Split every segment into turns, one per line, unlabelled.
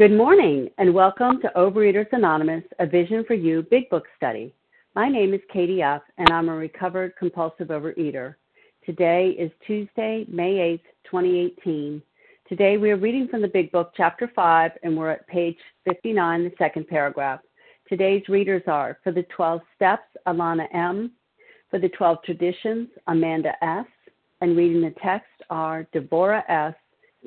Good morning, and welcome to Overeaters Anonymous, a Vision for You Big Book Study. My name is Katie F., and I'm a recovered compulsive overeater. Today is Tuesday, May 8th, 2018. Today we are reading from the Big Book, Chapter 5, and we're at page 59, the second paragraph. Today's readers are For the 12 Steps, Alana M. For the 12 Traditions, Amanda S. And reading the text are Deborah S.,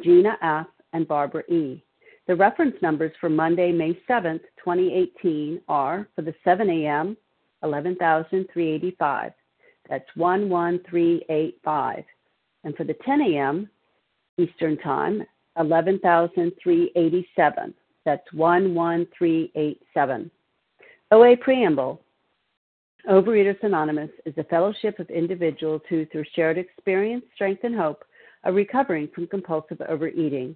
Gina F., and Barbara E. The reference numbers for Monday, May 7th, 2018 are for the 7 a.m., 11,385. That's 11385. And for the 10 a.m. Eastern Time, 11,387. That's 11387. OA Preamble Overeaters Anonymous is a fellowship of individuals who, through shared experience, strength, and hope, are recovering from compulsive overeating.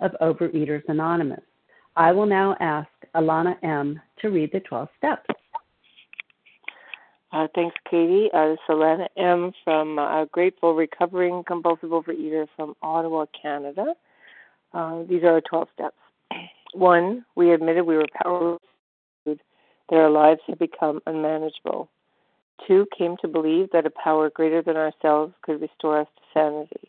of Overeaters Anonymous. I will now ask Alana M. to read the 12 steps.
Uh, thanks, Katie. Uh, this is Alana M. from uh, Grateful Recovering Compulsive Overeater from Ottawa, Canada. Uh, these are our 12 steps. One, we admitted we were powerless that our lives had become unmanageable. Two, came to believe that a power greater than ourselves could restore us to sanity.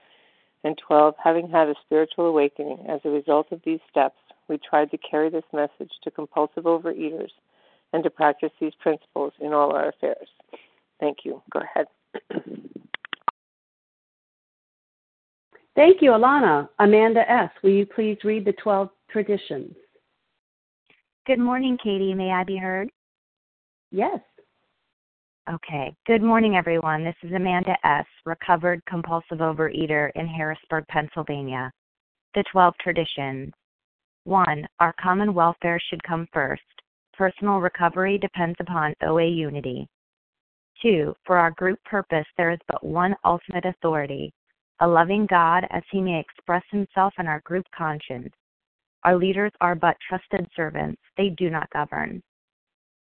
and 12, having had a spiritual awakening as a result of these steps, we tried to carry this message to compulsive overeaters and to practice these principles in all our affairs. Thank you. Go ahead.
Thank you, Alana. Amanda S., will you please read the 12 traditions?
Good morning, Katie. May I be heard?
Yes.
Okay. Good morning, everyone. This is Amanda S., recovered compulsive overeater in Harrisburg, Pennsylvania. The 12 traditions. 1. Our common welfare should come first. Personal recovery depends upon OA unity. 2. For our group purpose, there is but one ultimate authority a loving God as he may express himself in our group conscience. Our leaders are but trusted servants, they do not govern.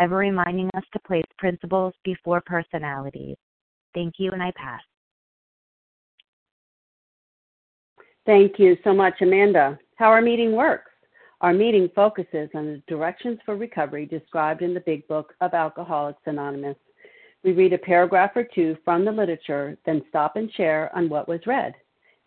ever reminding us to place principles before personalities. Thank you, and I pass.
Thank you so much, Amanda. How our meeting works. Our meeting focuses on the directions for recovery described in the Big Book of Alcoholics Anonymous. We read a paragraph or two from the literature, then stop and share on what was read.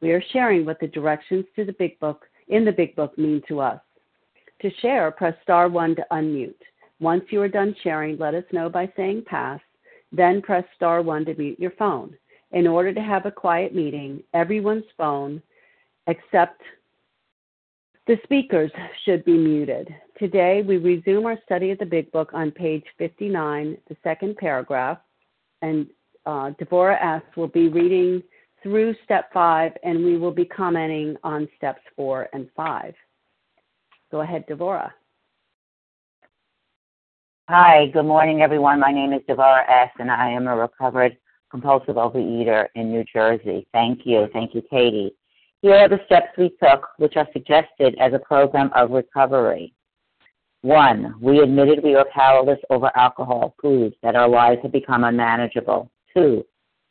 We are sharing what the directions to the Big Book in the Big Book mean to us. To share, press star one to unmute. Once you are done sharing, let us know by saying pass, then press star one to mute your phone. In order to have a quiet meeting, everyone's phone except the speakers should be muted. Today, we resume our study of the Big Book on page 59, the second paragraph, and uh, Devorah S. will be reading through step five, and we will be commenting on steps four and five. Go ahead, Devorah.
Hi, good morning, everyone. My name is Devorah S., and I am a recovered compulsive overeater in New Jersey. Thank you. Thank you, Katie. Here are the steps we took, which are suggested as a program of recovery. One, we admitted we were powerless over alcohol, foods, that our lives had become unmanageable. Two,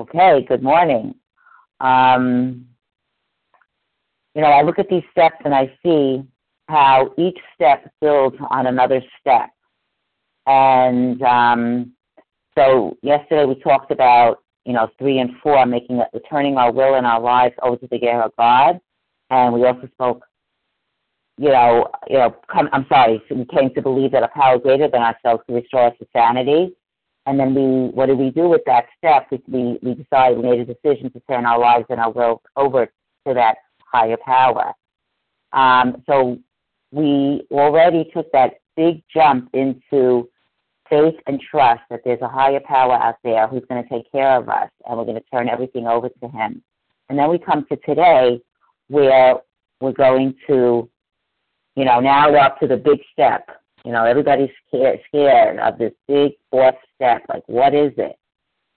Okay, good morning. Um, you know, I look at these steps and I see how each step builds on another step. And um, so yesterday we talked about you know, three and four, making it, turning our will and our lives over to the care of God. And we also spoke, you know, you know, come, I'm sorry, we came to believe that a power greater than ourselves could restore us to sanity. And then we, what did we do with that step? We, we, decided, we made a decision to turn our lives and our will over to that higher power. Um, so we already took that big jump into faith and trust that there's a higher power out there who's going to take care of us and we're going to turn everything over to him. And then we come to today where we're going to, you know, now we're up to the big step. You know, everybody's scared, scared of this big fourth step. Like, what is it?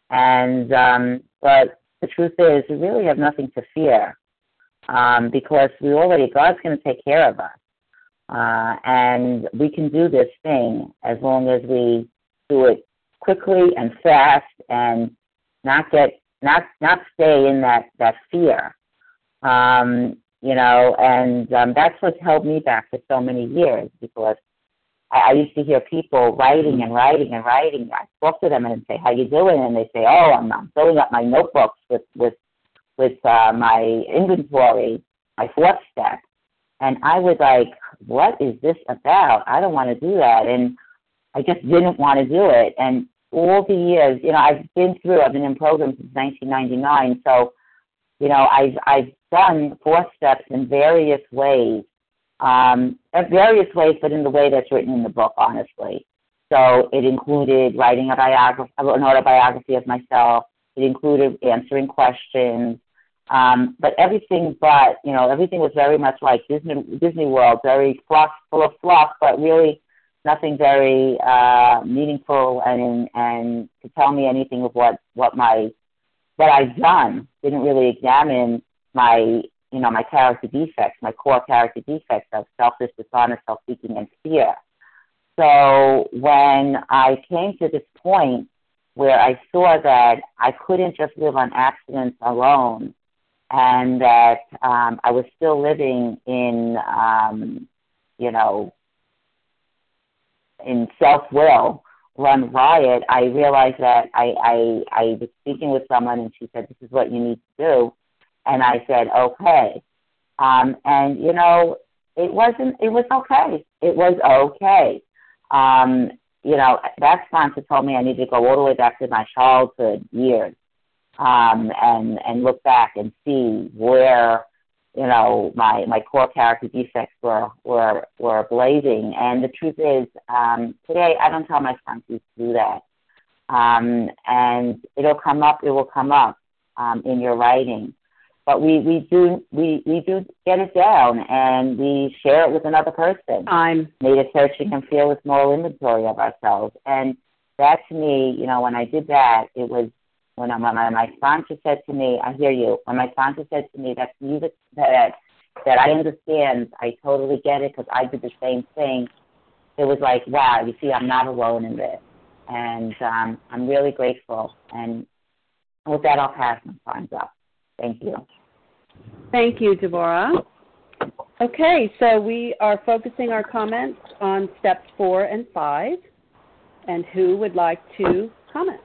And, um, but the truth is, we really have nothing to fear um, because we already, God's going to take care of us. Uh, and we can do this thing as long as we do it quickly and fast and not get not not stay in that that fear um you know and um that's what's held me back for so many years because I, I used to hear people writing and writing and writing i spoke to them and say how you doing and they say oh i'm, I'm filling up my notebooks with with with uh my inventory my fourth step and I was like, what is this about? I don't want to do that. And I just didn't want to do it. And all the years, you know, I've been through, I've been in programs since 1999. So, you know, I've, I've done four steps in various ways, um, various ways, but in the way that's written in the book, honestly. So it included writing a biography, an autobiography of myself. It included answering questions. Um, but everything but, you know, everything was very much like Disney Disney World, very fluff, full of fluff, but really nothing very uh, meaningful and and to tell me anything of what what my what I've done. Didn't really examine my you know my character defects, my core character defects of selfish, dishonest, self-seeking, and fear. So when I came to this point where I saw that I couldn't just live on accidents alone, and that um, I was still living in, um, you know, in self will run riot, I realized that I, I I was speaking with someone and she said, This is what you need to do and I said, Okay. Um and you know, it wasn't it was okay. It was okay. Um, you know, that sponsor told me I needed to go all the way back to my childhood years um, and and look back and see where you know my my core character defects were were were blazing. And the truth is, um, today I don't tell my sponsors to do that. Um, and it'll come up. It will come up um, in your writing. But we, we do we, we do get it down and we share it with another person.
I'm
made a searching and fearless moral inventory of ourselves. And that to me, you know, when I did that, it was when my, my sponsor said to me, I hear you. When my sponsor said to me, that's music that, that I understand, I totally get it because I did the same thing. It was like, wow, you see, I'm not alone in this. And um, I'm really grateful. And with that, I'll pass my time's up. Thank you.
Thank you, Deborah. Okay, so we are focusing our comments on steps four and five. And who would like to comment?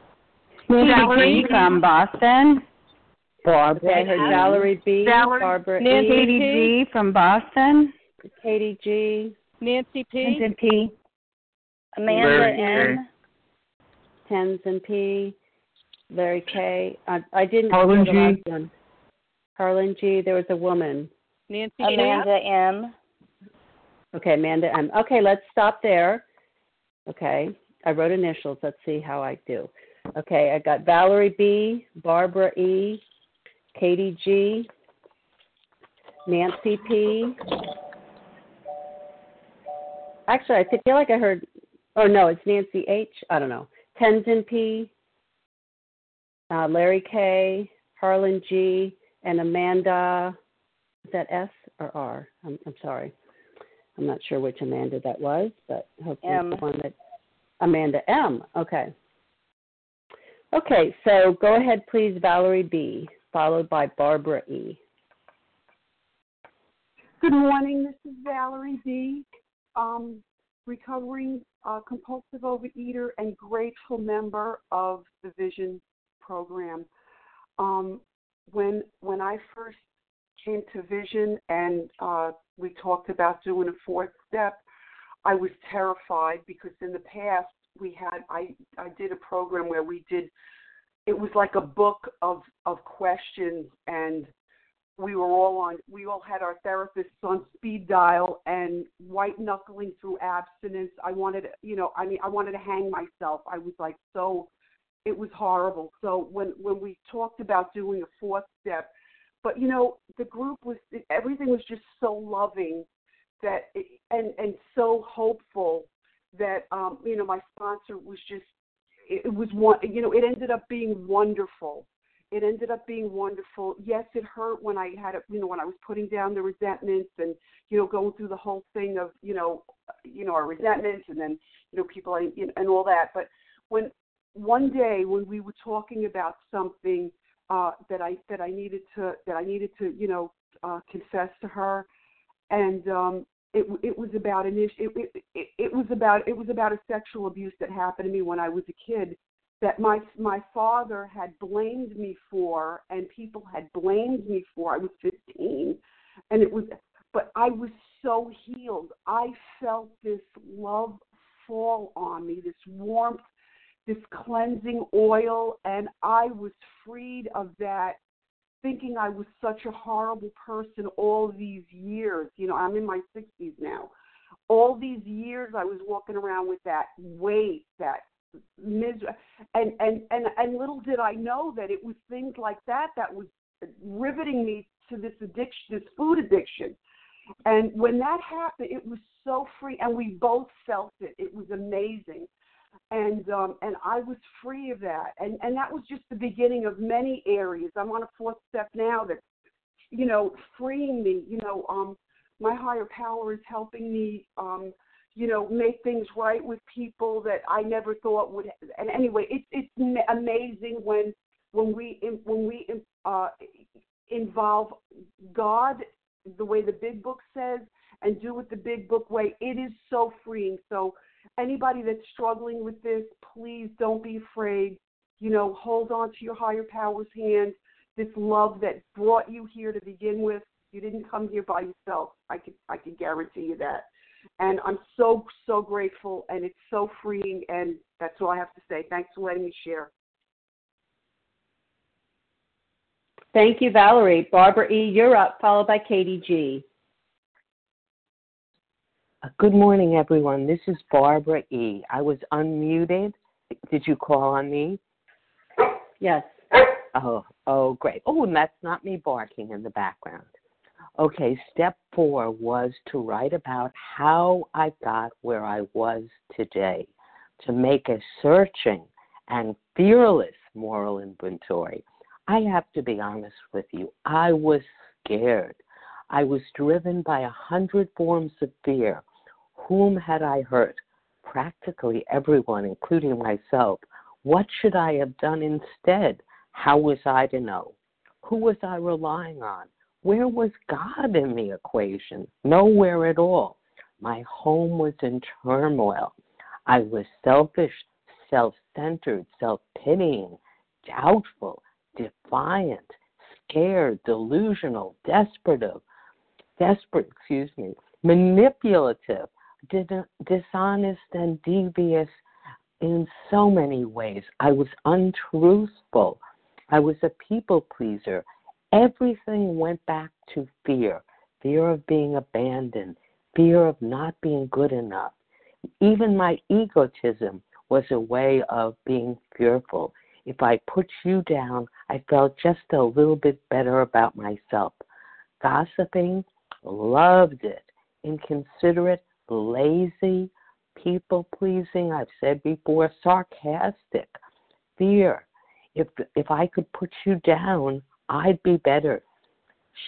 Valerie from Boston.
Barbara. Okay, heard Valerie B.
Valerie,
Barbara
Nancy
E.
Katie G. from Boston.
Katie G.
Nancy P.
Nancy P.
Amanda
Larry
N.
Tenzin P. Larry K. I, I didn't
Harlan G.
last. Harlan G. There was a woman.
Nancy
Amanda M.
Okay, Amanda M. Okay, let's stop there. Okay, I wrote initials. Let's see how I do. Okay, I got Valerie B, Barbara E, Katie G, Nancy P. Actually, I feel like I heard, oh no, it's Nancy H. I don't know. Tenzin P, uh, Larry K, Harlan G, and Amanda. Is that S or R? I'm, I'm sorry. I'm not sure which Amanda that was, but hopefully
M.
it's the one that Amanda M. Okay. Okay, so go ahead, please, Valerie B, followed by Barbara E.
Good morning. This is Valerie B., um, recovering uh, compulsive overeater and grateful member of the Vision program. Um, when when I first came to Vision and uh, we talked about doing a fourth step, I was terrified because in the past we had I I did a program where we did it was like a book of of questions and we were all on we all had our therapists on speed dial and white knuckling through abstinence. I wanted you know i mean i wanted to hang myself. I was like so it was horrible. So when when we talked about doing a fourth step but you know the group was everything was just so loving that it, and and so hopeful that um you know my sponsor was just it was one you know it ended up being wonderful. It ended up being wonderful. Yes it hurt when i had it you know when i was putting down the resentments and you know going through the whole thing of you know you know our resentments and then you know people know, and all that. But when one day when we were talking about something uh that i that i needed to that i needed to you know uh confess to her. And um it it was about an issue it, it it it was about it was about a sexual abuse that happened to me when I was a kid that my my father had blamed me for and people had blamed me for. I was 15 and it was but I was so healed. I felt this love fall on me this warmth this cleansing oil and I was freed of that thinking I was such a horrible person all these years. You know, I'm in my 60s now. All these years I was walking around with that weight, that misery, and and and and little did I know that it was things like that that was riveting me to this addiction, this food addiction. And when that happened, it was so free, and we both felt it. It was amazing, and um, and I was free of that, and and that was just the beginning of many areas. I'm on a fourth step now that, you know, freeing me. You know, um, my higher power is helping me. Um, you know, make things right with people that I never thought would. And anyway, it's it's amazing when when we when we uh, involve God the way the big book says and do it the big book way. It is so freeing. So anybody that's struggling with this, please don't be afraid. You know, hold on to your higher power's hand. This love that brought you here to begin with. You didn't come here by yourself. I can I can guarantee you that. And I'm so so grateful, and it's so freeing. And that's all I have to say. Thanks for letting me share.
Thank you, Valerie. Barbara E., you're up, followed by Katie G.
Uh, good morning, everyone. This is Barbara E. I was unmuted. Did you call on me?
Yes.
Oh, oh, great. Oh, and that's not me barking in the background. Okay, step four was to write about how I got where I was today, to make a searching and fearless moral inventory I have to be honest with you. I was scared. I was driven by a hundred forms of fear. Whom had I hurt? Practically everyone, including myself. What should I have done instead? How was I to know? Who was I relying on? Where was God in the equation? Nowhere at all. My home was in turmoil. I was selfish, self centered, self pitying, doubtful, defiant, scared, delusional, desperate, desperate, excuse me, manipulative, dishonest, and devious in so many ways. I was untruthful. I was a people pleaser. Everything went back to fear fear of being abandoned, fear of not being good enough. Even my egotism was a way of being fearful. If I put you down, I felt just a little bit better about myself. Gossiping, loved it. Inconsiderate, lazy, people pleasing, I've said before, sarcastic, fear. If if I could put you down, I'd be better.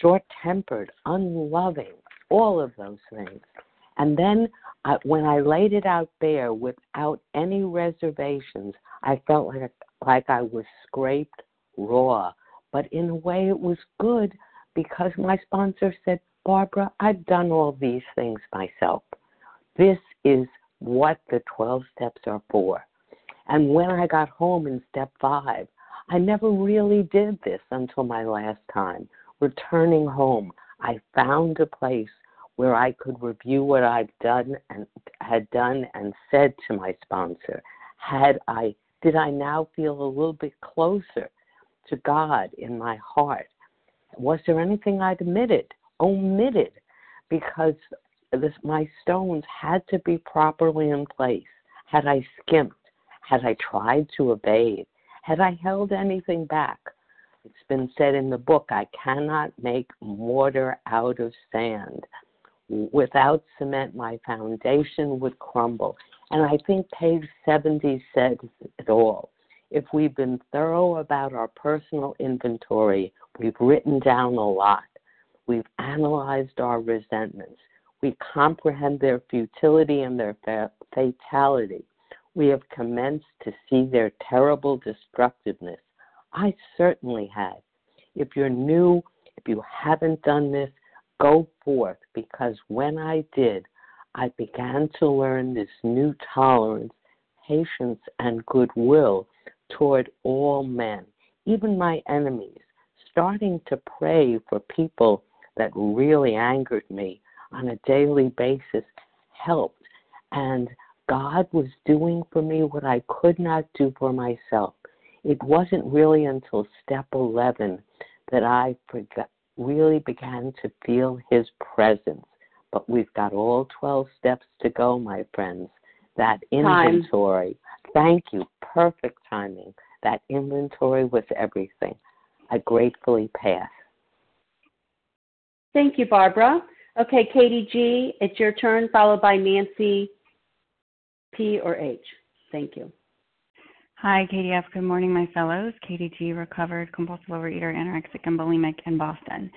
Short tempered, unloving, all of those things. And then uh, when I laid it out there without any reservations, I felt like like I was scraped raw. But in a way, it was good because my sponsor said, Barbara, I've done all these things myself. This is what the 12 steps are for. And when I got home in step five, I never really did this until my last time. Returning home, I found a place where I could review what I've done and had done and said to my sponsor. Had I did I now feel a little bit closer to God in my heart? Was there anything I'd omitted, omitted, because this, my stones had to be properly in place? Had I skimped? Had I tried to evade? Had I held anything back? It's been said in the book I cannot make mortar out of sand. Without cement, my foundation would crumble. And I think page 70 says it all. If we've been thorough about our personal inventory, we've written down a lot. We've analyzed our resentments. We comprehend their futility and their fatality. We have commenced to see their terrible destructiveness. I certainly have. If you're new, if you haven't done this, go forth because when I did, I began to learn this new tolerance, patience, and goodwill toward all men, even my enemies, starting to pray for people that really angered me on a daily basis helped. And God was doing for me what I could not do for myself. It wasn't really until step 11 that I really began to feel His presence but we've got all 12 steps to go, my friends. That inventory. Time. Thank you. Perfect timing. That inventory was everything. I gratefully pass.
Thank you, Barbara. Okay, Katie G, it's your turn, followed by Nancy P or H. Thank you.
Hi, Katie F. Good morning, my fellows. Katie G, recovered compulsive overeater, anorexic, and bulimic in Boston.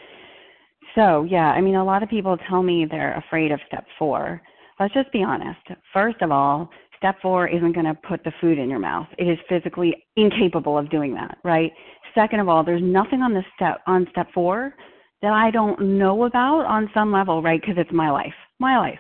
So, yeah, I mean, a lot of people tell me they're afraid of step four. Let's just be honest. First of all, step four isn't going to put the food in your mouth. It is physically incapable of doing that, right? Second of all, there's nothing on the step on step four that I don't know about on some level, right? Because it's my life, my life.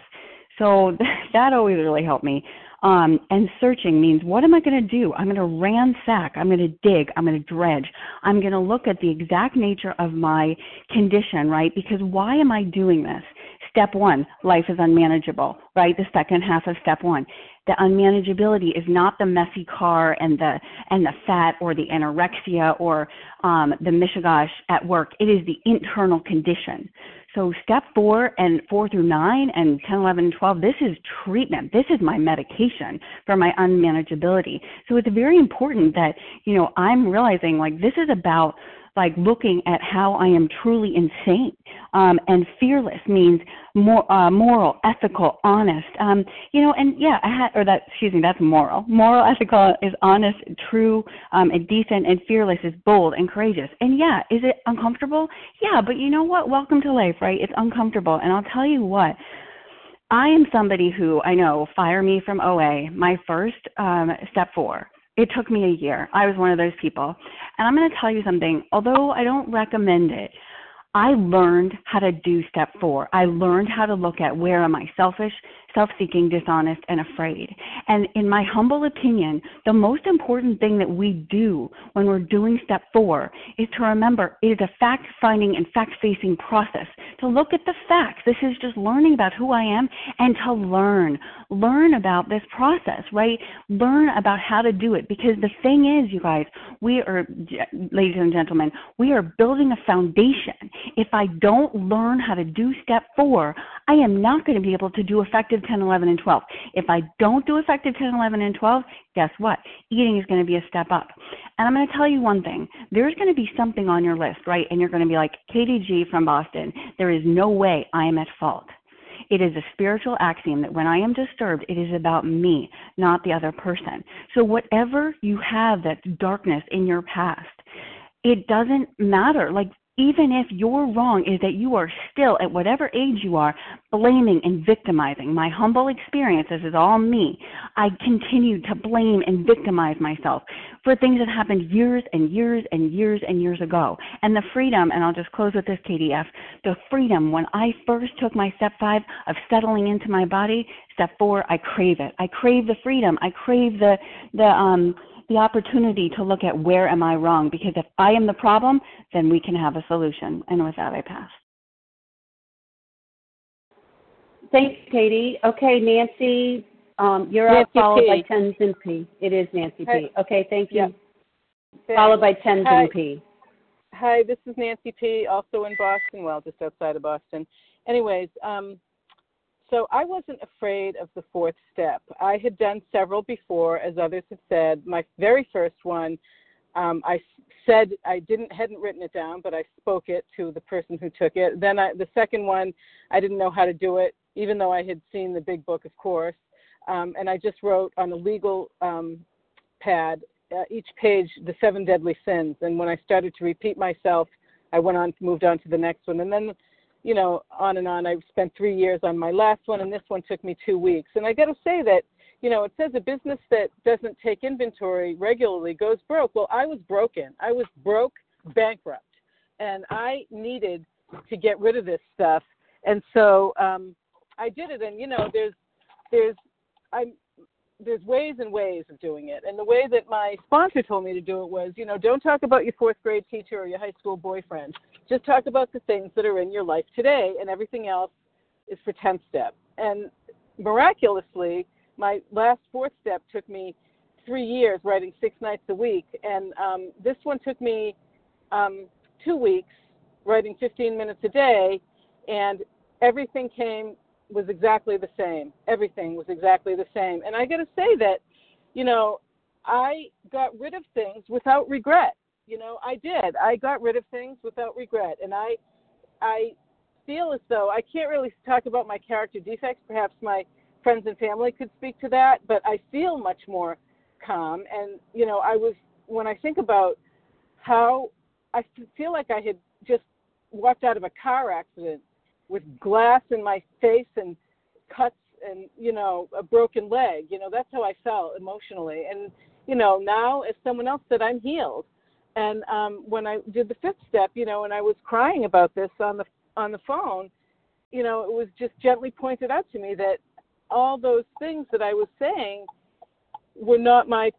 So that always really helped me. Um, and searching means what am I going to do? I'm going to ransack. I'm going to dig. I'm going to dredge. I'm going to look at the exact nature of my condition, right? Because why am I doing this? Step one, life is unmanageable, right? The second half of step one. The unmanageability is not the messy car and the and the fat or the anorexia or um, the mishigash at work. It is the internal condition. So step four and four through nine and 10, 11, and 12, this is treatment. This is my medication for my unmanageability. So it's very important that, you know, I'm realizing like this is about like looking at how I am truly insane. Um, and fearless means more uh, moral, ethical, honest. Um, you know, and yeah, I had, or that excuse me, that's moral. Moral, ethical is honest, true, um, and decent, and fearless is bold and courageous. And yeah, is it uncomfortable? Yeah, but you know what? Welcome to life, right? It's uncomfortable, and I'll tell you what. I am somebody who I know fire me from OA. My first um, step four it took me a year. I was one of those people. And I'm going to tell you something, although I don't recommend it, I learned how to do step four. I learned how to look at where am I selfish, self seeking, dishonest, and afraid. And in my humble opinion, the most important thing that we do when we're doing step four is to remember it is a fact finding and fact facing process. To look at the facts. This is just learning about who I am and to learn. Learn about this process, right? Learn about how to do it. Because the thing is, you guys, we are, ladies and gentlemen, we are building a foundation. If I don't learn how to do step four, I am not going to be able to do effective 10, 11, and 12. If I don't do effective 10, 11, and 12, guess what? Eating is going to be a step up. And I'm going to tell you one thing. There's going to be something on your list, right? And you're going to be like, Katie G from Boston, there is no way I am at fault. It is a spiritual axiom that when I am disturbed, it is about me, not the other person. So, whatever you have that's darkness in your past, it doesn't matter. Like, even if you're wrong is that you are still, at whatever age you are, blaming and victimizing. My humble experience, this is all me. I continue to blame and victimize myself for things that happened years and years and years and years ago. And the freedom, and I'll just close with this, Katie F, the freedom when I first took my step five of settling into my body, step four, I crave it. I crave the freedom. I crave the, the, um, the opportunity to look at where am I wrong because if I am the problem, then we can have a solution. And with that, I pass.
Thanks, Katie. Okay, Nancy, um, you're
Nancy
up, followed
P.
by Tenzin P. It is Nancy
Hi.
P. Okay, thank you.
Yeah.
Followed by Tenzin
Hi.
P.
Hi, this is Nancy P. Also in Boston, well, just outside of Boston. Anyways, um, so I wasn't afraid of the fourth step. I had done several before, as others have said. My very first one, um, I said I didn't hadn't written it down, but I spoke it to the person who took it. Then I, the second one, I didn't know how to do it, even though I had seen the big book, of course. Um, and I just wrote on a legal um, pad uh, each page the seven deadly sins. And when I started to repeat myself, I went on, moved on to the next one, and then you know, on and on. I spent three years on my last one, and this one took me two weeks. And I got to say that, you know, it says a business that doesn't take inventory regularly goes broke. Well, I was broken. I was broke, bankrupt, and I needed to get rid of this stuff. And so um, I did it. And you know, there's, there's, I'm, there's ways and ways of doing it. And the way that my sponsor told me to do it was, you know, don't talk about your fourth grade teacher or your high school boyfriend. Just talk about the things that are in your life today, and everything else is for 10th step. And miraculously, my last fourth step took me three years writing six nights a week. And um, this one took me um, two weeks writing 15 minutes a day. And everything came was exactly the same. Everything was exactly the same. And I got to say that, you know, I got rid of things without regret. You know, I did. I got rid of things without regret, and I, I feel as though I can't really talk about my character defects. Perhaps my friends and family could speak to that, but I feel much more calm. And you know, I was when I think about how I feel like I had just walked out of a car accident with glass in my face and cuts and you know a broken leg. You know that's how i felt emotionally. And you know now as someone else said i'm healed. And um when i did the fifth step you know and i was crying about this on the on the phone you know it was just gently pointed out to me that all those things that i was saying were not my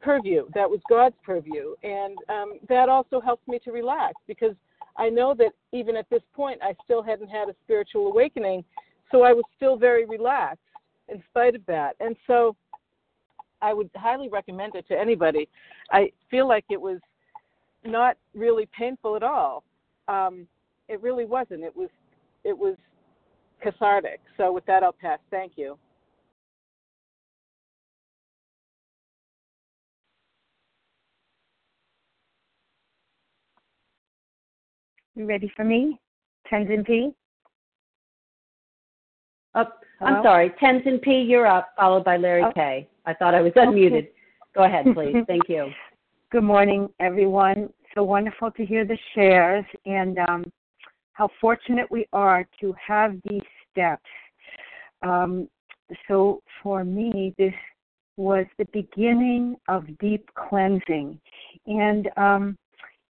purview. That was god's purview. And um that also helped me to relax because i know that even at this point i still hadn't had a spiritual awakening so I was still very relaxed in spite of that. And so I would highly recommend it to anybody. I feel like it was not really painful at all. Um, it really wasn't. It was it was cathartic. So with that, I'll pass. Thank you.
You ready for me? Tenzin P?
Oh, I'm sorry. Tenzin P, you're up, followed by Larry
oh.
K. I thought I was unmuted. Go ahead, please. Thank you.
Good morning, everyone. So wonderful to hear the shares and um, how fortunate we are to have these steps. Um, so for me, this was the beginning of deep cleansing. And um,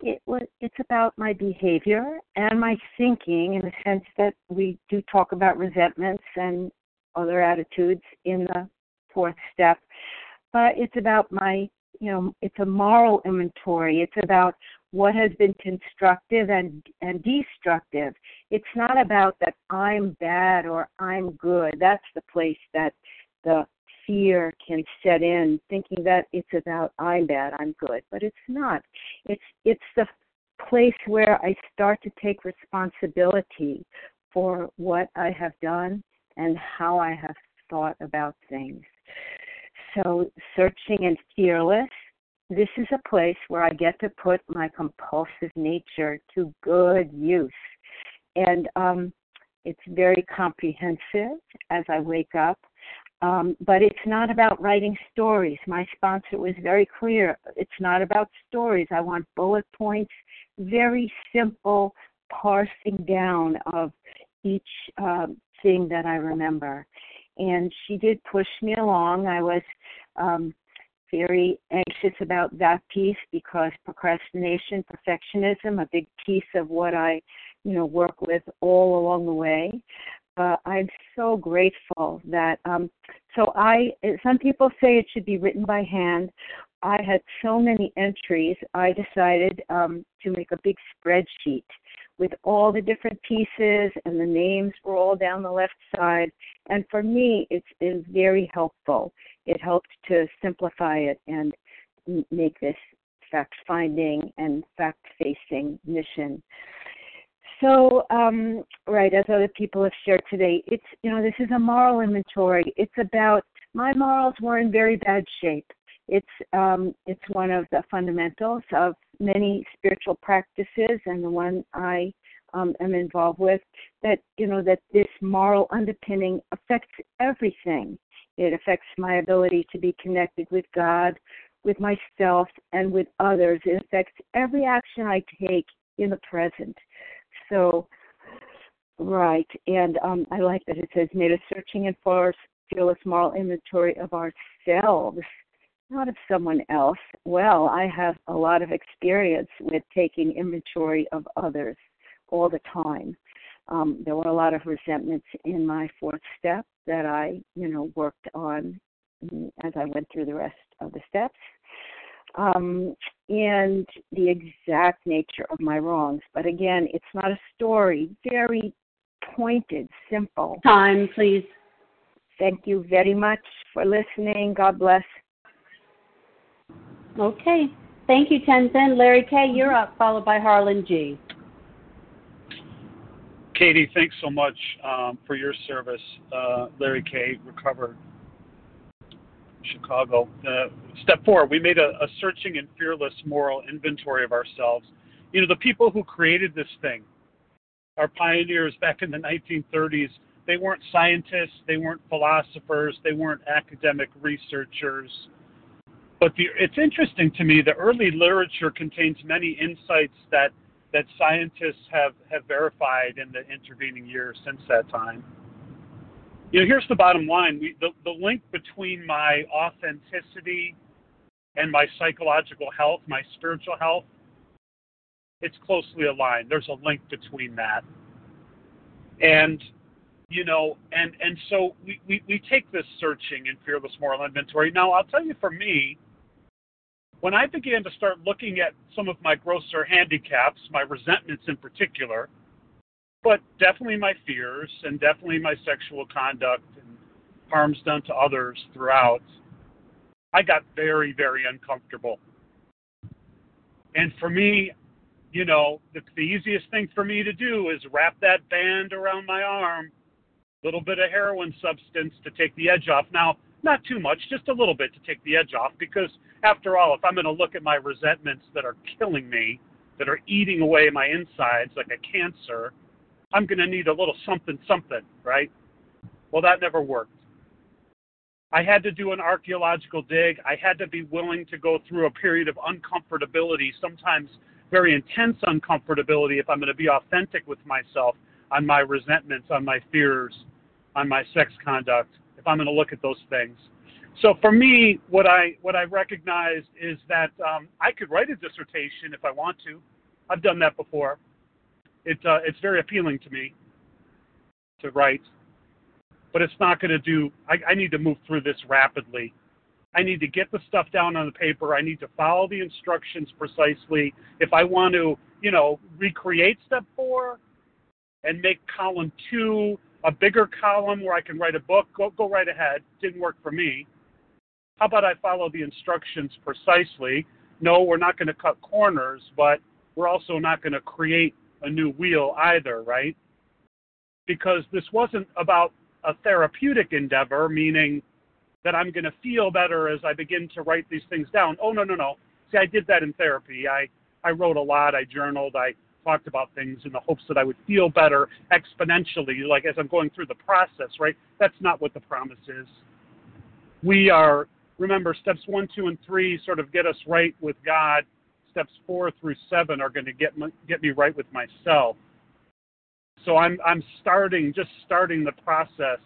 it was it's about my behavior and my thinking in the sense that we do talk about resentments and other attitudes in the fourth step but it's about my you know it's a moral inventory. It's about what has been constructive and and destructive. It's not about that i'm bad or i'm good. That's the place that the fear can set in thinking that it's about I'm bad, I'm good, but it's not. It's it's the place where I start to take responsibility for what I have done and how I have thought about things. So searching and fearless, this is a place where I get to put my compulsive nature to good use. And um, it's very comprehensive as I wake up. Um, but it's not about writing stories. My sponsor was very clear. It's not about stories. I want bullet points, very simple parsing down of each uh, thing that I remember. And she did push me along. I was um, very anxious about that piece because procrastination, perfectionism, a big piece of what I, you know, work with all along the way uh, I'm so grateful that um, so I some people say it should be written by hand. I had so many entries. I decided um, to make a big spreadsheet with all the different pieces and the names were all down the left side. And for me, it's been very helpful. It helped to simplify it and make this fact finding and fact facing mission. So, um, right, as other people have shared today, it's you know this is a moral inventory. It's about my morals were in very bad shape. It's um, it's one of the fundamentals of many spiritual practices, and the one I um, am involved with. That you know that this moral underpinning affects everything. It affects my ability to be connected with God, with myself, and with others. It affects every action I take in the present. So, right, and um, I like that it says made a searching and far fearless moral inventory of ourselves, not of someone else. Well, I have a lot of experience with taking inventory of others all the time. Um, there were a lot of resentments in my fourth step that I, you know, worked on as I went through the rest of the steps um, and the exact nature of my wrongs. But again, it's not a story, very pointed, simple.
Time, please.
Thank you very much for listening. God bless.
Okay. Thank you, Tenzin. Larry K., you're up, followed by Harlan G.
Katie, thanks so much um, for your service. Uh, Larry K., recovered Chicago. Uh, step four, we made a, a searching and fearless moral inventory of ourselves. You know, the people who created this thing, our pioneers back in the 1930s, they weren't scientists, they weren't philosophers, they weren't academic researchers. But the, it's interesting to me the early literature contains many insights that that scientists have, have verified in the intervening years since that time. You know, here's the bottom line: we, the the link between my authenticity and my psychological health, my spiritual health, it's closely aligned. There's a link between that, and you know, and and so we, we, we take this searching and fearless moral inventory. Now, I'll tell you, for me, when I began to start looking at some of my grosser handicaps, my resentments in particular, but definitely my fears and definitely my sexual conduct and harms done to others throughout, I got very, very uncomfortable. And for me, you know, the, the easiest thing for me to do is wrap that band around my arm a little bit of heroin substance to take the edge off. Now, not too much, just a little bit to take the edge off, because after all, if I'm going to look at my resentments that are killing me, that are eating away my insides like a cancer, I'm going to need a little something, something, right? Well, that never worked. I had to do an archaeological dig. I had to be willing to go through a period of uncomfortability, sometimes very intense uncomfortability, if I'm going to be authentic with myself on my resentments, on my fears, on my sex conduct if I'm going to look at those things. So for me, what I what I recognize is that um, I could write a dissertation if I want to. I've done that before. It uh, it's very appealing to me to write, but it's not going to do. I, I need to move through this rapidly. I need to get the stuff down on the paper. I need to follow the instructions precisely. If I want to, you know, recreate step four and make column two a bigger column where I can write a book, go, go right ahead. Didn't work for me. How about I follow the instructions precisely? No, we're not going to cut corners, but we're also not going to create a new wheel either, right? Because this wasn't about a therapeutic endeavor, meaning that I'm going to feel better as I begin to write these things down. Oh, no, no, no. See, I did that in therapy. I, I wrote a lot, I journaled, I talked about things in the hopes that I would feel better exponentially, like as I'm going through the process, right? That's not what the promise is. We are, remember, steps one, two, and three sort of get us right with God. Steps four through seven are going to get me, get me right with myself. So I'm I'm starting, just starting the process,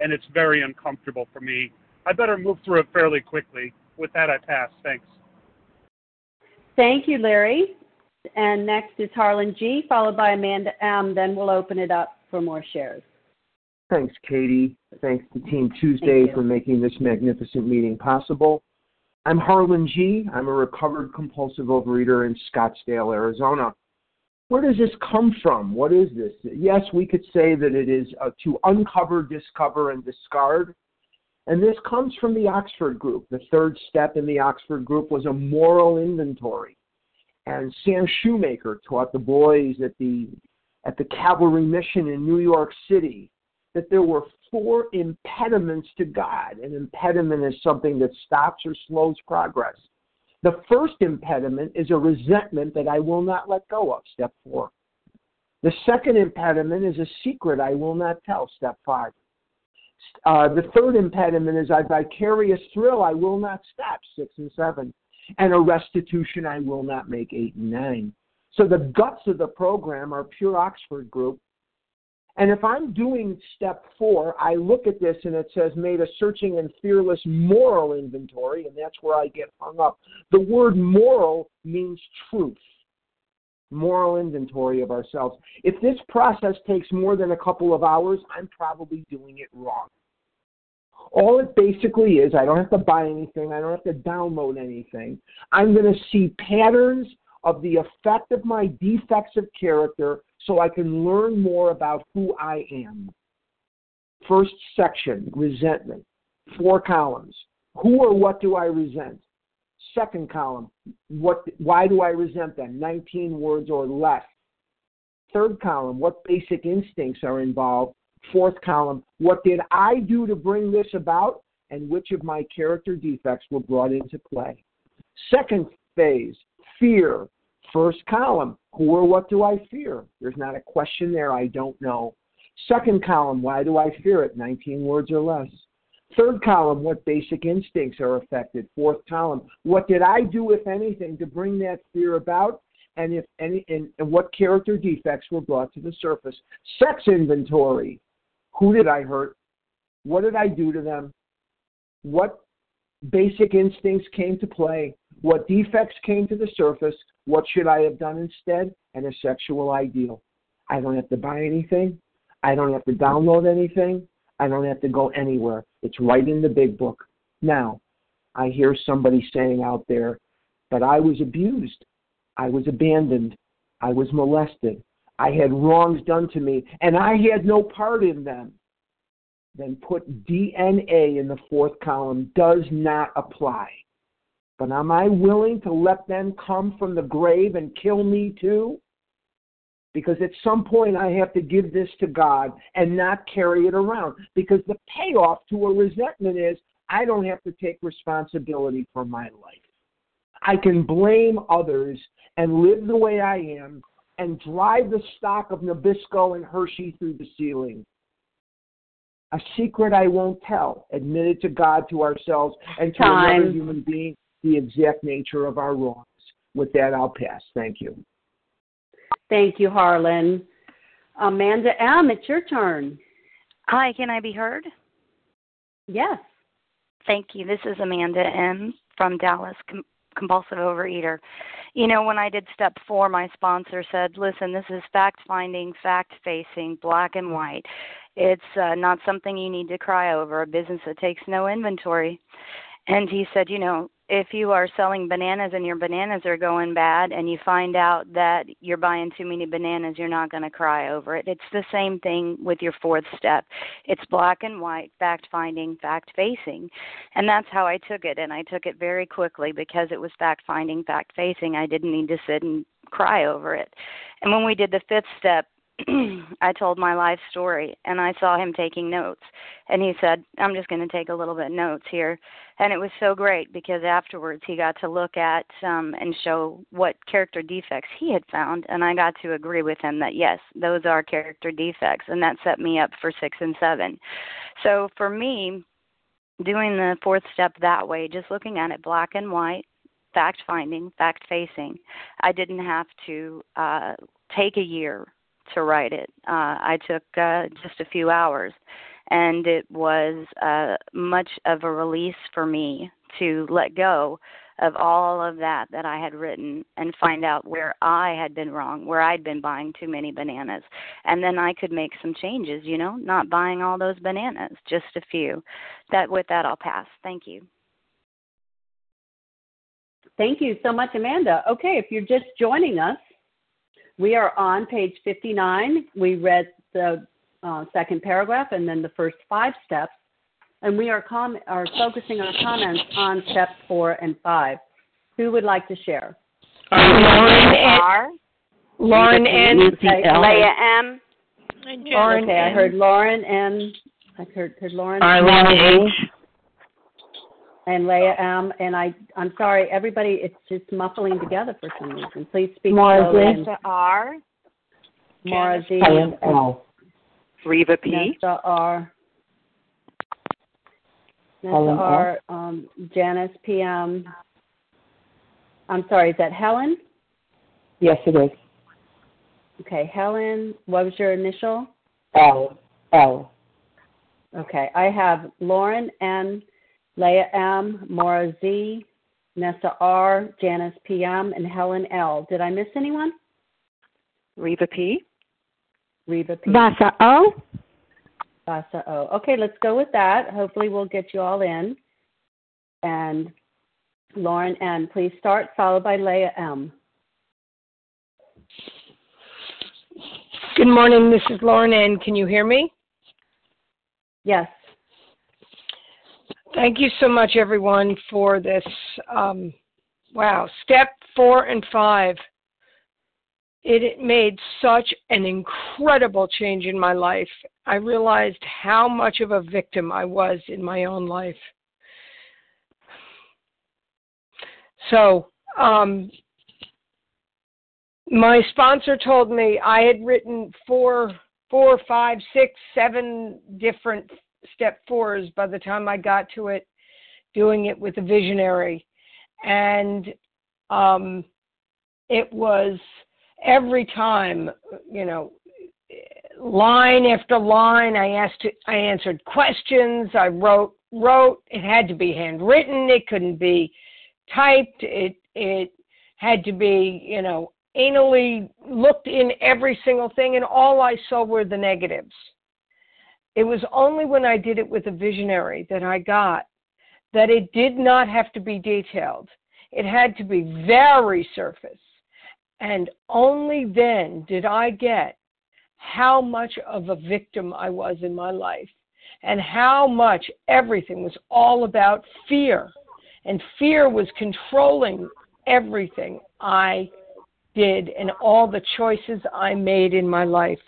and it's very uncomfortable for me. I better move through it fairly quickly. With that, I pass. Thanks.
Thank you, Larry. And next is Harlan G., followed by Amanda M. Then we'll open it up for more shares.
Thanks, Katie. Thanks to Team Tuesday for making this magnificent meeting possible. I'm Harlan G. I'm a recovered compulsive overeater in Scottsdale, Arizona. Where does this come from? What is this? Yes, we could say that it is uh, to uncover, discover, and discard. And this comes from the Oxford group. The third step in the Oxford group was a moral inventory. And Sam Shoemaker taught the boys at the at the Calvary mission in New York City that there were four impediments to God. An impediment is something that stops or slows progress. The first impediment is a resentment that I will not let go of, step four. The second impediment is a secret I will not tell, step five. Uh, the third impediment is a vicarious thrill I will not stop, six and seven and a restitution I will not make eight and nine. So the guts of the program are pure Oxford group. And if I'm doing step four, I look at this and it says made a searching and fearless moral inventory, and that's where I get hung up. The word moral means truth. Moral inventory of ourselves. If this process takes more than a couple of hours, I'm probably doing it wrong. All it basically is, I don't have to buy anything, I don't have to download anything. I'm going to see patterns of the effect of my defects of character so I can learn more about who I am. First section, resentment. Four columns. Who or what do I resent? Second column, what, why do I resent them? 19 words or less. Third column, what basic instincts are involved? fourth column, what did I do to bring this about? and which of my character defects were brought into play. Second phase, fear. First column, who or what do I fear? There's not a question there, I don't know. Second column, why do I fear it? 19 words or less. Third column, what basic instincts are affected? Fourth column, what did I do, if anything, to bring that fear about? And if any, and, and what character defects were brought to the surface? Sex inventory. Who did I hurt? What did I do to them? What basic instincts came to play? What defects came to the surface? What should I have done instead? And a sexual ideal. I don't have to buy anything. I don't have to download anything. I don't have to go anywhere. It's right in the big book. Now, I hear somebody saying out there, but I was abused. I was abandoned. I was molested. I had wrongs done to me, and I had no part in them. Then put DNA in the fourth column does not apply. But am I willing to let them come from the grave and kill me too? Because at some point I have to give this to God and not carry it around. Because the payoff to a resentment is I don't have to take responsibility for my life. I can blame others and live the way I am and drive the stock of Nabisco and Hershey through the ceiling. A secret I won't tell, admitted to God, to ourselves, and to
Time.
another human being, the exact nature of our wrongs. With that, I'll pass. Thank you.
Thank you, Harlan. Amanda M., it's your turn.
Hi, can I be heard?
Yes.
Thank you. This is Amanda M. from Dallas, com- compulsive overeater. You know, when I did step four, my sponsor said, listen, this is fact finding, fact facing, black and white. It's uh, not something you need to cry over, a business that takes no inventory. And he said, you know, if you are selling bananas and your bananas are going bad and you find out that you're buying too many bananas, you're not going to cry over it. It's the same thing with your fourth step. It's black and white, fact finding, fact facing. And that's how I took it. And I took it very quickly because it was fact finding, fact facing. I didn't need to sit and cry over it. And when we did the fifth step, I told my life story and I saw him taking notes. And he said, I'm just going to take a little bit of notes here. And it was so great because afterwards he got to look at um, and show what character defects he had found. And I got to agree with him that, yes, those are character defects. And that set me up for six and seven. So for me, doing the fourth step that way, just looking at it black and white, fact finding, fact facing, I didn't have to uh, take a year to write it. Uh, I took uh, just a few hours, and it was uh, much of a release for me to let go of all of that that I had written and find out where I had been wrong, where I'd been buying too many bananas. And then I could make some changes, you know, not buying all those bananas, just a few. That with that I'll pass. Thank you.
Thank you so much, Amanda. Okay, if you're just joining us, we are on page 59. We read the uh, second paragraph and then the first five steps, and we are, com- are focusing our comments on steps four and five. Who would like to share?
Lauren
R.
Lauren N.
Okay.
Leah
M.
Lauren
okay, I
N.
heard Lauren and I heard, heard Lauren.
Arlene H.
And Leah M. And I, I'm sorry, everybody, it's just muffling together for some reason. Please speak
Mara
slowly.
Z.
R. Mara Z.
Diane L.
Reva P.
Nessa R. Nessa
Helen
R. Um, Janice PM. I'm sorry, is that Helen?
Yes, it is.
Okay, Helen. What was your initial?
L. L.
Okay, I have Lauren N, Leah M, Maura Z, Nessa R, Janice PM, and Helen L. Did I miss anyone?
Reva P.
Reva P.
Vasa O.
Vasa O. Okay, let's go with that. Hopefully, we'll get you all in. And Lauren N, please start, followed by Leah M.
Good morning. This is Lauren N. Can you hear me?
Yes.
Thank you so much, everyone, for this. Um, wow, step four and five. It, made such an incredible change in my life. I realized how much of a victim I was in my own life. So, um, my sponsor told me I had written four, four, five, six, seven different step four is by the time I got to it, doing it with a visionary, and um, it was every time, you know, line after line. I asked, I answered questions. I wrote, wrote. It had to be handwritten. It couldn't be typed. It it had to be, you know, anally looked in every single thing, and all I saw were the negatives. It was only when I did it with a visionary that I got that it did not have to be detailed. It had to be very surface. And only then did I get how much of a victim I was in my life and how much everything was all about fear. And fear was controlling everything I did and all the choices I made in my life.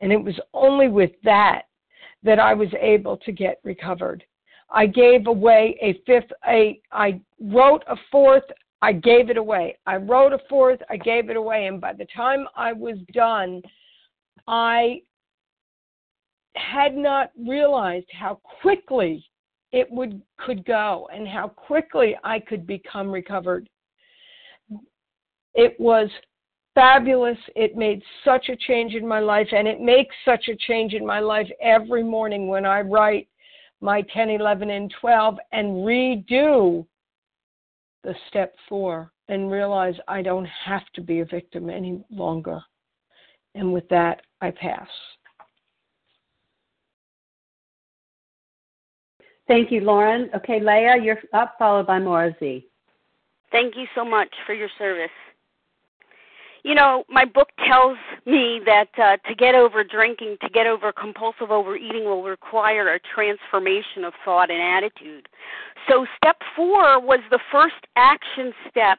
And it was only with that that I was able to get recovered. I gave away a fifth, a, I wrote a fourth, I gave it away. I wrote a fourth, I gave it away. And by the time I was done, I had not realized how quickly it would could go and how quickly I could become recovered. It was fabulous. It made such a change in my life, and it makes such a change in my life every morning when I write my 10, 11, and 12 and redo the step four and realize I don't have to be a victim any longer. And with that, I pass.
Thank you, Lauren. Okay, Leah, you're up, followed by Maura Z.
Thank you so much for your service. You know, my book tells me that uh, to get over drinking, to get over compulsive overeating, will require a transformation of thought and attitude. So, step four was the first action step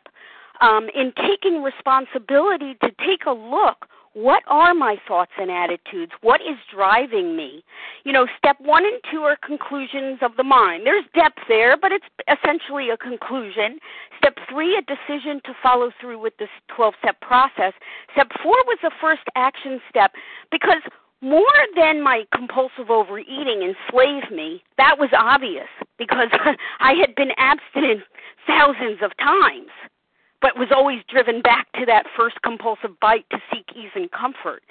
um, in taking responsibility to take a look what are my thoughts and attitudes? What is driving me? You know, step one and two are conclusions of the mind. There's depth there, but it's essentially a conclusion. Step three, a decision to follow through with this 12 step process. Step four was the first action step because more than my compulsive overeating enslaved me, that was obvious because I had been abstinent thousands of times but was always driven back to that first compulsive bite to seek ease and comfort.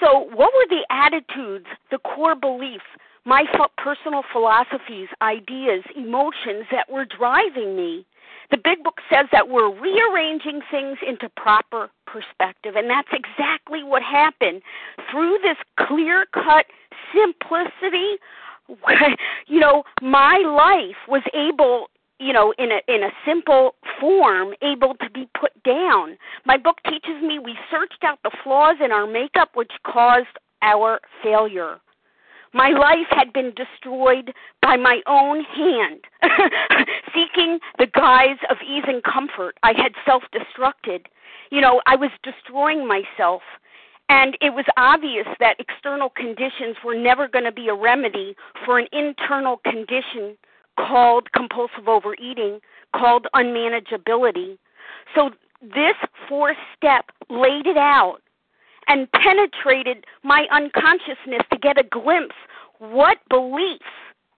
So, what were the attitudes, the core beliefs, my personal philosophies, ideas, emotions that were driving me? The big book says that we're rearranging things into proper perspective, and that's exactly what happened through this clear cut simplicity. you know, my life was able you know in a in a simple form able to be put down. My book teaches me we searched out the flaws in our makeup which caused our failure. My life had been destroyed by my own hand seeking the guise of ease and comfort. I had self destructed you know i was destroying myself. And it was obvious that external conditions were never going to be a remedy for an internal condition called compulsive overeating, called unmanageability. So this four step laid it out and penetrated my unconsciousness to get a glimpse what beliefs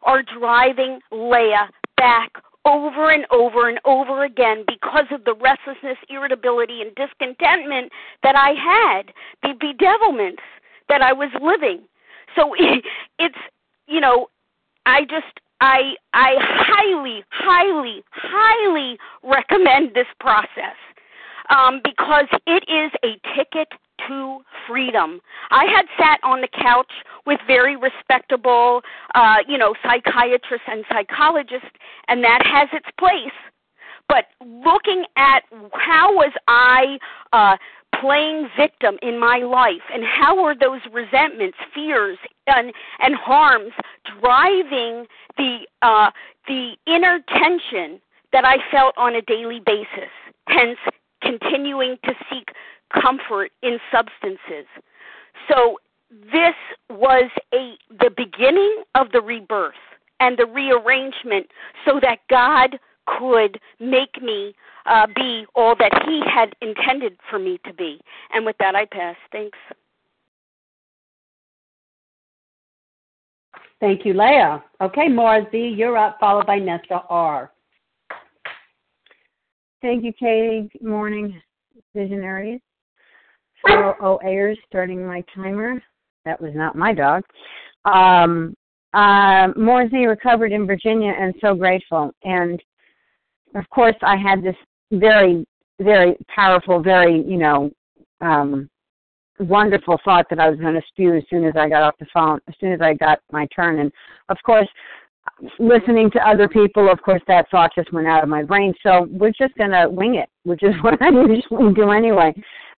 are driving Leah back over and over and over again because of the restlessness, irritability, and discontentment that I had, the bedevilments that I was living. So it's, you know, I just I I highly, highly, highly recommend this process um, because it is a ticket to freedom. I had sat on the couch with very respectable, uh, you know, psychiatrists and psychologists, and that has its place. But looking at how was I uh, playing victim in my life? And how are those resentments fears and and harms driving the uh the inner tension that i felt on a daily basis hence continuing to seek comfort in substances? So this was a the beginning of the rebirth and the rearrangement so that god could make me uh, be all that He had intended for me to be. And with that, I pass. Thanks.
Thank you, Leah. Okay, Maura Z, you're up, followed by Nessa R.
Thank you, Katie. Good morning, visionaries. Fellow OAers, starting my timer. That was not my dog. Um, uh, Morzy recovered in Virginia and so grateful. And of course, I had this very, very powerful, very, you know, um, wonderful thought that I was going to spew as soon as I got off the phone, as soon as I got my turn. And of course, listening to other people, of course, that thought just went out of my brain. So we're just going to wing it, which is what I usually do anyway.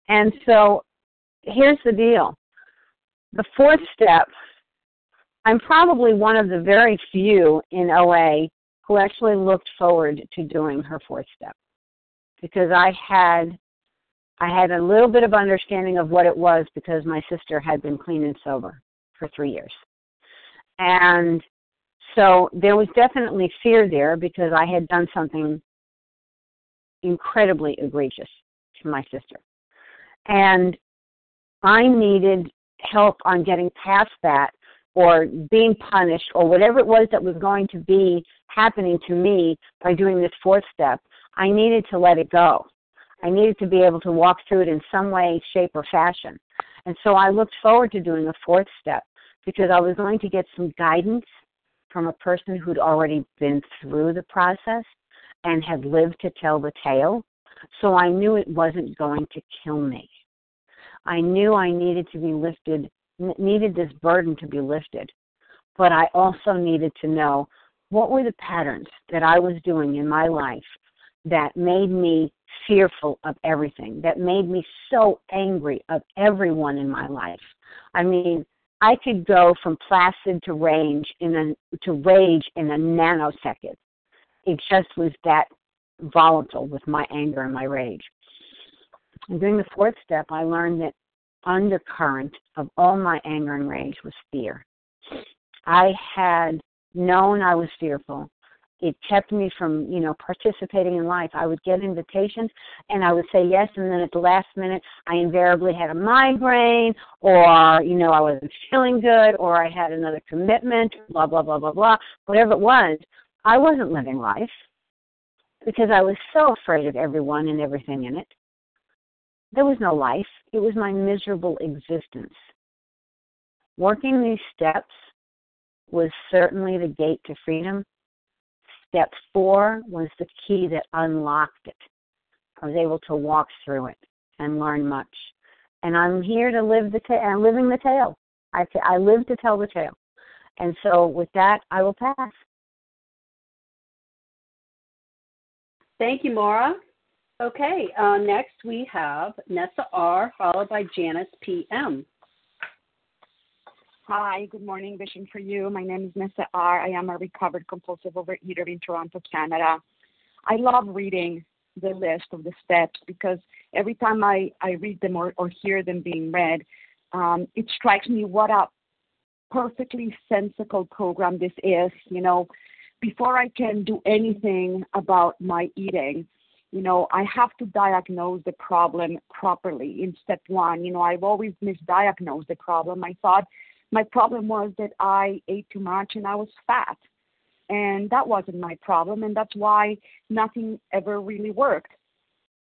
And so here's the deal the fourth step I'm probably one of the very few in OA who actually looked forward to doing her fourth step because I had I had a little bit of understanding of what it was because my sister had been clean and sober for 3 years. And so there was definitely fear there because I had done something incredibly egregious to my sister. And I needed help on getting past that or being punished or whatever it was that was going to be happening to me by doing this fourth step, I needed to let it go. I needed to be able to walk through it in some way, shape, or fashion. And so I looked forward to doing a fourth step because I was going to get some guidance from a person who'd already been through the process and had lived to tell the tale. So I knew it wasn't going to kill me. I knew I needed to be lifted needed this burden to be lifted. But I also needed to know what were the patterns that I was doing in my life that made me fearful of everything, that made me so angry of everyone in my life. I mean, I could go from placid to range in a to rage in a nanosecond. It just was that volatile with my anger and my rage. And during the fourth step, I learned that undercurrent of all my anger and rage was fear. I had known I was fearful. It kept me from, you know, participating in life. I would get invitations and I would say yes, and then at the last minute, I invariably had a migraine, or, you know, I wasn't feeling good, or I had another commitment, blah, blah, blah, blah, blah. Whatever it was, I wasn't living life because I was so afraid of everyone and everything in it. There was no life, it was my miserable existence. Working these steps was certainly the gate to freedom. Step four was the key that unlocked it. I was able to walk through it and learn much. And I'm here to live the tale. I'm uh, living the tale. I, I live to tell the tale. And so with that, I will pass.
Thank you, Maura. Okay, uh, next we have Nessa R, followed by Janice PM.
Hi, good morning, Vision for You. My name is Nessa R. I am a recovered compulsive overeater in Toronto, Canada. I love reading the list of the steps because every time I, I read them or, or hear them being read, um, it strikes me what a perfectly sensical program this is. You know, before I can do anything about my eating, you know, I have to diagnose the problem properly in step one. You know, I've always misdiagnosed the problem. I thought my problem was that I ate too much and I was fat. And that wasn't my problem. And that's why nothing ever really worked.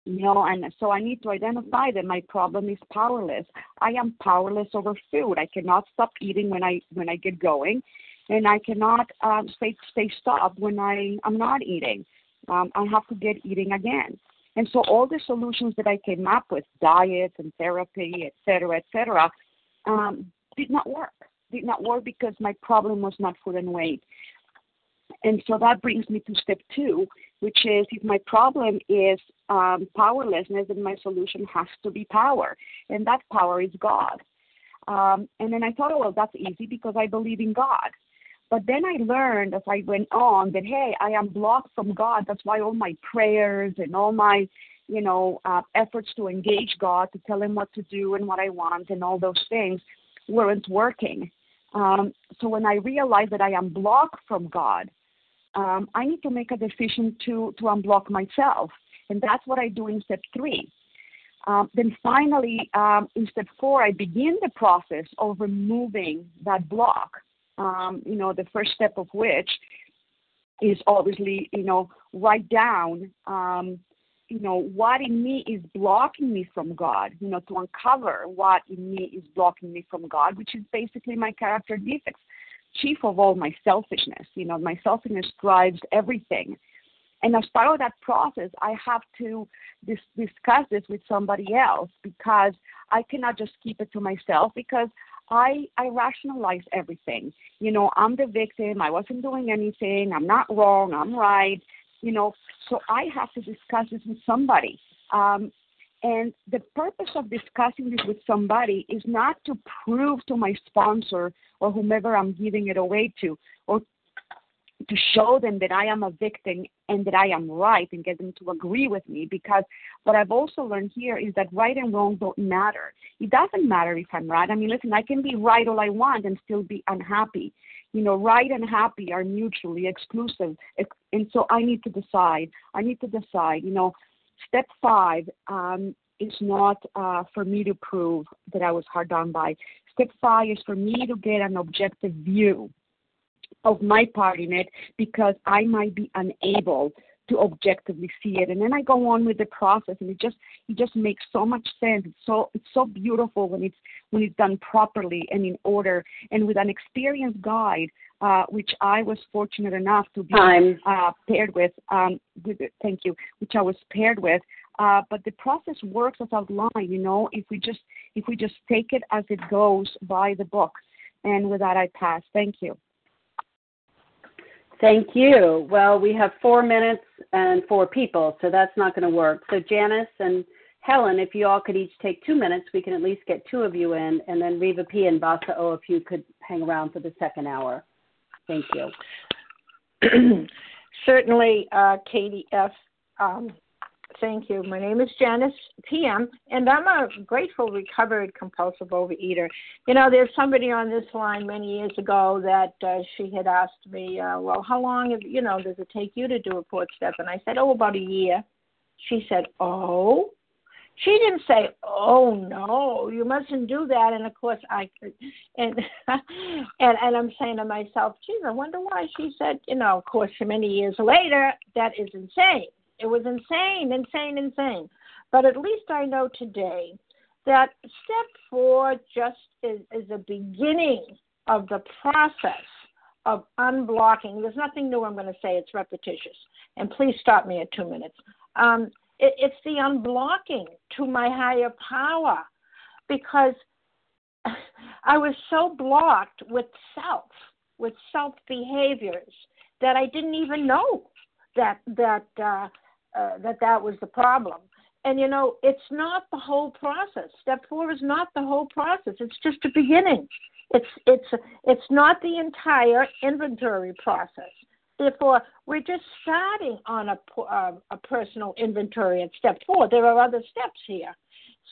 You know, and so I need to identify that my problem is powerless. I am powerless over food. I cannot stop eating when I when I get going, and I cannot um, stay stay stopped when I am not eating um, I have to get eating again. And so all the solutions that I came up with, diets and therapy, et cetera, et cetera, um, did not work. Did not work because my problem was not food and weight. And so that brings me to step two, which is if my problem is um, powerlessness, then my solution has to be power. And that power is God. Um, and then I thought, oh, well, that's easy because I believe in God. But then I learned as I went on that, hey, I am blocked from God. That's why all my prayers and all my, you know, uh, efforts to engage God, to tell Him what to do and what I want and all those things weren't working. Um, so when I realized that I am blocked from God, um, I need to make a decision to, to unblock myself. And that's what I do in step three. Um, then finally, um, in step four, I begin the process of removing that block. Um, you know, the first step of which is obviously, you know, write down, um, you know, what in me is blocking me from God, you know, to uncover what in me is blocking me from God, which is basically my character defects. Chief of all, my selfishness. You know, my selfishness drives everything. And as part of that process, I have to dis- discuss this with somebody else because I cannot just keep it to myself because I I rationalize everything. You know, I'm the victim. I wasn't doing anything. I'm not wrong. I'm right. You know, so I have to discuss this with somebody. Um, and the purpose of discussing this with somebody is not to prove to my sponsor or whomever I'm giving it away to, or to show them that I am a victim and that I am right and get them to agree with me because what I've also learned here is that right and wrong don't matter. It doesn't matter if I'm right. I mean, listen, I can be right all I want and still be unhappy. You know, right and happy are mutually exclusive. And so I need to decide. I need to decide, you know, step five um, is not uh, for me to prove that I was hard done by. Step five is for me to get an objective view of my part in it because I might be unable to objectively see it. And then I go on with the process and it just it just makes so much sense. It's so it's so beautiful when it's when it's done properly and in order and with an experienced guide, uh, which I was fortunate enough to be uh, paired with. Um, with thank you, which I was paired with. Uh, but the process works as outlined. You know, if we just if we just take it as it goes by the book. And with that, I pass. Thank you.
Thank you. Well, we have four minutes and four people, so that's not going to work. So Janice and Helen, if you all could each take two minutes, we can at least get two of you in, and then Reva P. and Vasa O, if you could hang around for the second hour. Thank
you. Certainly, uh, Katie F. Um, Thank you. My name is Janice PM, and I'm a grateful recovered compulsive overeater. You know, there's somebody on this line many years ago that uh, she had asked me, uh, "Well, how long, have, you know, does it take you to do a fourth step?" And I said, "Oh, about a year." She said, "Oh." She didn't say, "Oh no, you mustn't do that." And of course, I and and and I'm saying to myself, "Geez, I wonder why." She said, "You know, of course, many years later, that is insane." It was insane, insane, insane. But at least I know today that step four just is, is a beginning of the process of unblocking. There's nothing new I'm going to say, it's repetitious. And please stop me at two minutes. Um, it, it's the unblocking to my higher power because I was so blocked with self, with self behaviors that I didn't even know that that uh, uh, that that was the problem. And you know, it's not the whole process. Step four is not the whole process. It's just a beginning. It's it's it's not the entire inventory process. Therefore, we're just starting on a uh, a personal inventory at step four. There are other steps here.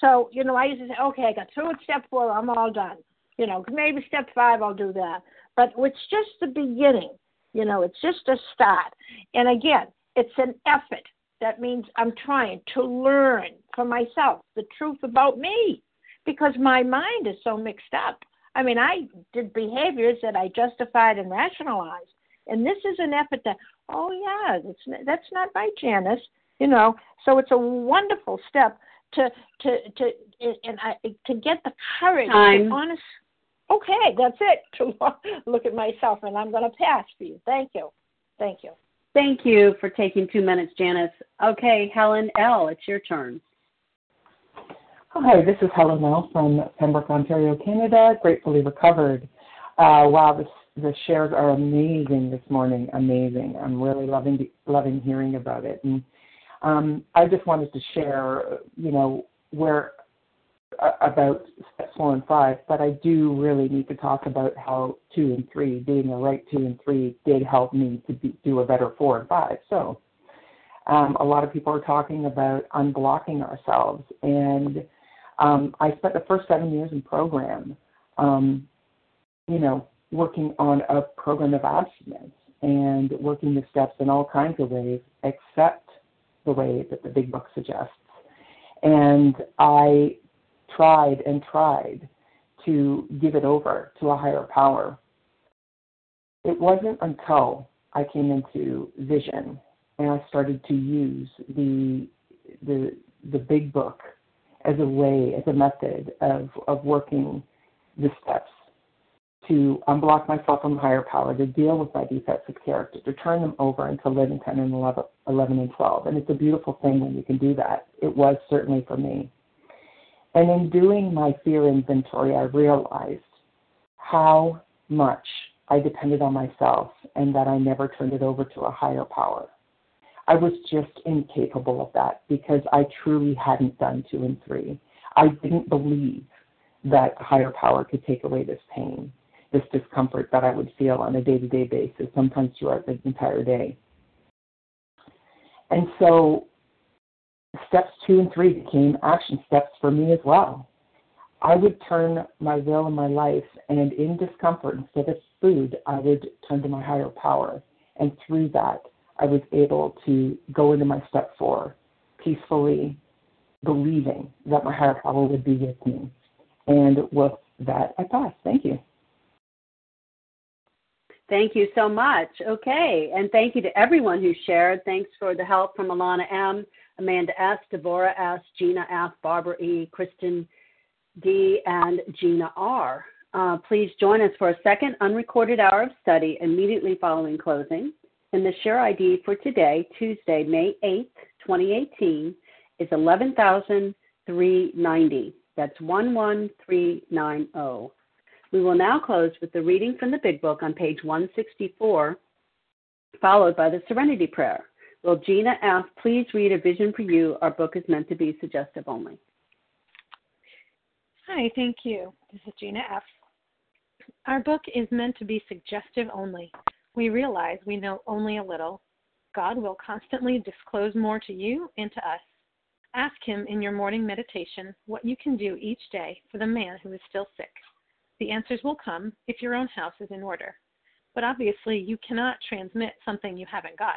So you know, I used to say, okay, I got through with step four. I'm all done. You know, maybe step five I'll do that. But it's just the beginning. You know, it's just a start. And again, it's an effort. That means I'm trying to learn for myself the truth about me because my mind is so mixed up. I mean, I did behaviors that I justified and rationalized. And this is an effort to, oh, yeah, that's, that's not right, Janice. You know, so it's a wonderful step to, to, to, and I, to get the courage
Time.
to honest. Okay, that's it. To look at myself, and I'm going to pass for you. Thank you. Thank you.
Thank you for taking two minutes, Janice. Okay, Helen L., it's your turn.
Hi, this is Helen L. from Pembroke, Ontario, Canada, gratefully recovered. Uh, wow, the shares are amazing this morning, amazing. I'm really loving loving hearing about it. And um, I just wanted to share, you know, where about steps four and five, but I do really need to talk about how two and three, being a right two and three, did help me to be, do a better four and five. So, um, a lot of people are talking about unblocking ourselves, and um, I spent the first seven years in program, um, you know, working on a program of abstinence, and working the steps in all kinds of ways, except the way that the big book suggests. And I tried and tried to give it over to a higher power. It wasn't until I came into vision and I started to use the the the big book as a way, as a method of, of working the steps to unblock myself from higher power, to deal with my defects of character, to turn them over and to live in 10 and 11, 11 and 12. And it's a beautiful thing when you can do that. It was certainly for me. And in doing my fear inventory, I realized how much I depended on myself and that I never turned it over to a higher power. I was just incapable of that because I truly hadn't done two and three. I didn't believe that higher power could take away this pain, this discomfort that I would feel on a day to day basis, sometimes throughout the entire day. And so steps two and three became action steps for me as well. I would turn my will and my life, and in discomfort, instead of food, I would turn to my higher power. And through that, I was able to go into my step four peacefully, believing that my higher power would be with me. And with that, I pass. Thank you.
Thank you so much. Okay, and thank you to everyone who shared. Thanks for the help from Alana M, Amanda S, Devora S, Gina F, Barbara E, Kristen D, and Gina R. Uh, please join us for a second unrecorded hour of study immediately following closing. And the share ID for today, Tuesday, May 8th, 2018, is 11,390. That's 11390. We will now close with the reading from the Big Book on page 164, followed by the Serenity Prayer. Will Gina F. please read A Vision for You? Our book is meant to be suggestive only.
Hi, thank you. This is Gina F. Our book is meant to be suggestive only. We realize we know only a little. God will constantly disclose more to you and to us. Ask Him in your morning meditation what you can do each day for the man who is still sick. The answers will come if your own house is in order. But obviously, you cannot transmit something you haven't got.